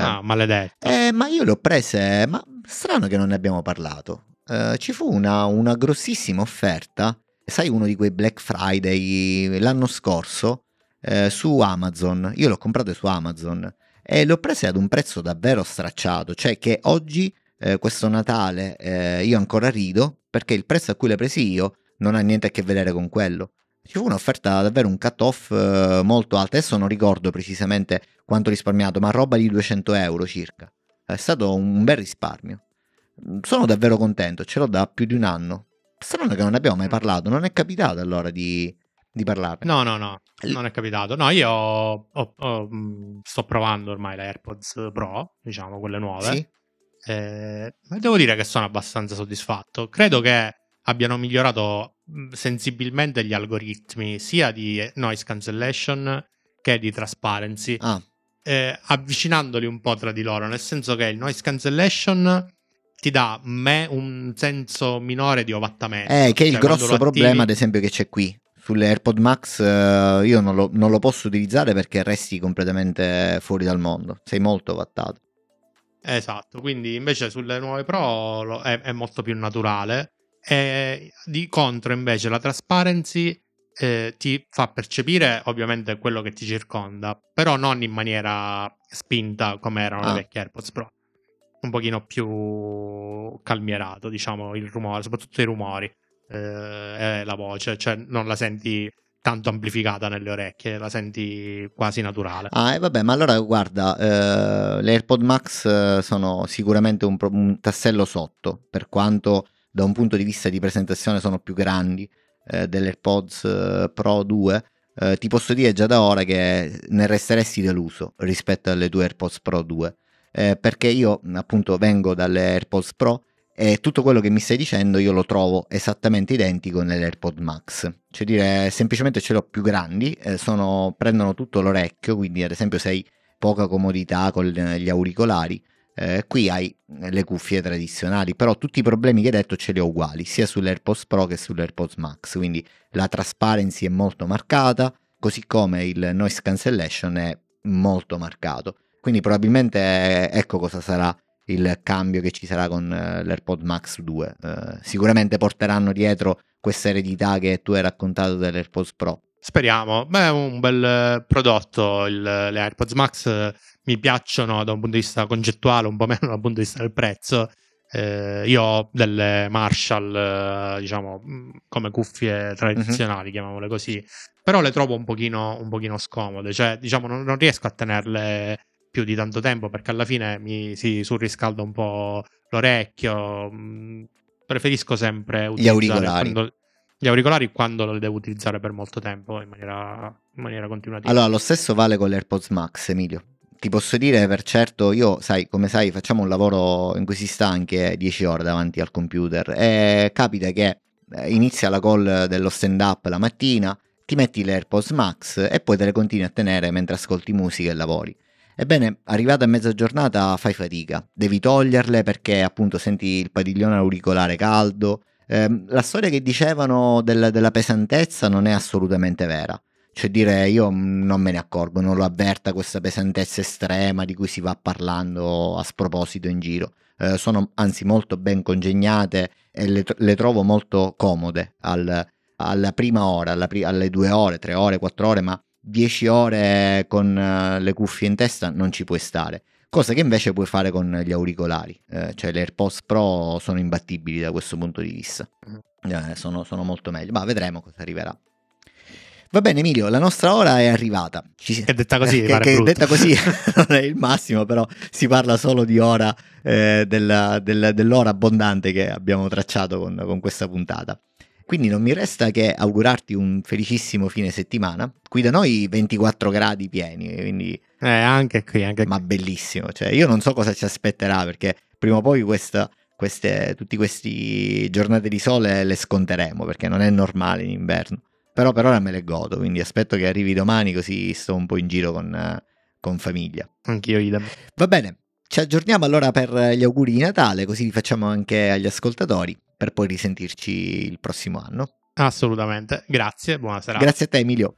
[SPEAKER 2] Ah, maledetto.
[SPEAKER 1] eh, ma io le ho prese, ma strano che non ne abbiamo parlato. Eh, ci fu una, una grossissima offerta, sai uno di quei Black Friday l'anno scorso eh, su Amazon. Io l'ho comprate su Amazon e le ho prese ad un prezzo davvero stracciato, cioè che oggi, eh, questo Natale, eh, io ancora rido perché il prezzo a cui le presi io non ha niente a che vedere con quello. Ci fu un'offerta davvero un cut-off eh, molto alto, adesso non ricordo precisamente quanto risparmiato, ma roba di 200 euro circa. È stato un bel risparmio. Sono davvero contento, ce l'ho da più di un anno. Strano che non ne abbiamo mai parlato, non è capitato allora di, di parlarne.
[SPEAKER 2] No, no, no, non è capitato. No, io ho- ho- mh, sto provando ormai le AirPods Pro, diciamo quelle nuove.
[SPEAKER 1] Sì?
[SPEAKER 2] Eh, devo dire che sono abbastanza soddisfatto. Credo che abbiano migliorato mh, sensibilmente gli algoritmi sia di noise cancellation che di transparency,
[SPEAKER 1] Ah,
[SPEAKER 2] eh, avvicinandoli un po' tra di loro, nel senso che il noise cancellation ti dà me un senso minore di ovattamento.
[SPEAKER 1] eh, che è il
[SPEAKER 2] Cioè, quando
[SPEAKER 1] grosso problema, ad
[SPEAKER 2] attivi-
[SPEAKER 1] esempio, che c'è qui. Sulle AirPod Max eh, io non lo, non lo posso utilizzare perché resti completamente fuori dal mondo. Sei molto vattato.
[SPEAKER 2] Esatto, quindi invece sulle nuove Pro è, è molto più naturale. E di contro, invece, la transparency eh, ti fa percepire ovviamente quello che ti circonda, però non in maniera spinta come erano
[SPEAKER 1] Ah.
[SPEAKER 2] le vecchie AirPods Pro. Un pochino più calmierato, diciamo, il rumore, soprattutto i rumori eh, e la voce, cioè non la senti tanto amplificata nelle orecchie, la senti quasi naturale.
[SPEAKER 1] Ah, e vabbè, ma allora guarda, eh, le AirPod Max eh, sono sicuramente un, pro- un tassello sotto, per quanto da un punto di vista di presentazione sono più grandi eh, delle AirPods eh, Pro 2. eh, ti posso dire già da ora che ne resteresti deluso rispetto alle tue AirPods Pro 2, eh, perché io appunto vengo dalle AirPods Pro e tutto quello che mi stai dicendo io lo trovo esattamente identico nelle AirPod Max. Cioè dire, semplicemente ce l'ho più grandi, eh, sono- prendono tutto l'orecchio, quindi ad esempio se hai poca comodità con gli auricolari, eh, qui hai le cuffie tradizionali, però tutti i problemi che hai detto ce li ho uguali, sia sulle AirPods Pro che sulle AirPods Max, quindi la transparency è molto marcata, così come il noise cancellation è molto marcato. Quindi probabilmente eh, ecco cosa sarà il cambio che ci sarà con eh, l'AirPod Max 2. Eh, sicuramente porteranno dietro questa eredità che tu hai raccontato dell'AirPods Pro.
[SPEAKER 2] Speriamo. Beh, è un bel eh, prodotto. il- le AirPods Max eh, mi piacciono da un punto di vista concettuale, un po' *laughs* meno dal punto di vista del prezzo. Eh, io ho delle Marshall, eh, diciamo, mm, come cuffie tradizionali, uh-huh. chiamiamole così, però le trovo un pochino, un pochino scomode, cioè diciamo non, non, riesco a tenerle più di tanto tempo perché alla fine mi si surriscalda un po' l'orecchio, mm, preferisco sempre
[SPEAKER 1] utilizzare gli auricolari.
[SPEAKER 2] Quando, gli auricolari quando li devo utilizzare per molto tempo in maniera, in maniera continuativa.
[SPEAKER 1] Allora, lo stesso vale con l'AirPods Max, Emilio. Ti posso dire per certo, io, sai, come sai, facciamo un lavoro in cui si sta anche 10 ore davanti al computer e capita che eh, inizia la call dello stand-up la mattina, ti metti l'AirPods Max e poi te le continui a tenere mentre ascolti musica e lavori. Ebbene, arrivata a mezza giornata fai fatica, devi toglierle perché appunto senti il padiglione auricolare caldo. Eh, la storia che dicevano del, della pesantezza non è assolutamente vera. Cioè dire io non me ne accorgo, non lo avverta questa pesantezza estrema di cui si va parlando a sproposito in giro. Eh, sono anzi molto ben congegnate e le, le trovo molto comode al, alla prima ora, alla, alle due ore, tre ore, quattro ore, ma dieci ore con uh, le cuffie in testa non ci puoi stare. Cosa che invece puoi fare con gli auricolari, eh, cioè le AirPods Pro sono imbattibili da questo punto di vista, eh, sono, sono molto meglio, ma vedremo cosa arriverà. Va bene Emilio, la nostra ora è arrivata.
[SPEAKER 2] Ci... Che detta così, *laughs*
[SPEAKER 1] che, che detta così *laughs* *laughs* non è il massimo, però si parla solo di ora, eh, della, della, dell'ora abbondante che abbiamo tracciato con, con questa puntata. Quindi non mi resta che augurarti un felicissimo fine settimana. Qui da noi 24 gradi pieni, quindi...
[SPEAKER 2] Eh, anche qui, anche
[SPEAKER 1] Ma bellissimo, cioè io non so cosa ci aspetterà perché prima o poi questa, queste, tutti questi giornate di sole le sconteremo perché non è normale in inverno. Però per ora me le godo, quindi aspetto che arrivi domani così sto un po' in giro con, con famiglia.
[SPEAKER 2] Anch'io idem.
[SPEAKER 1] Va bene, ci aggiorniamo allora per gli auguri di Natale, così li facciamo anche agli ascoltatori per poi risentirci il prossimo anno.
[SPEAKER 2] Assolutamente, grazie, buona serata.
[SPEAKER 1] Grazie a te Emilio.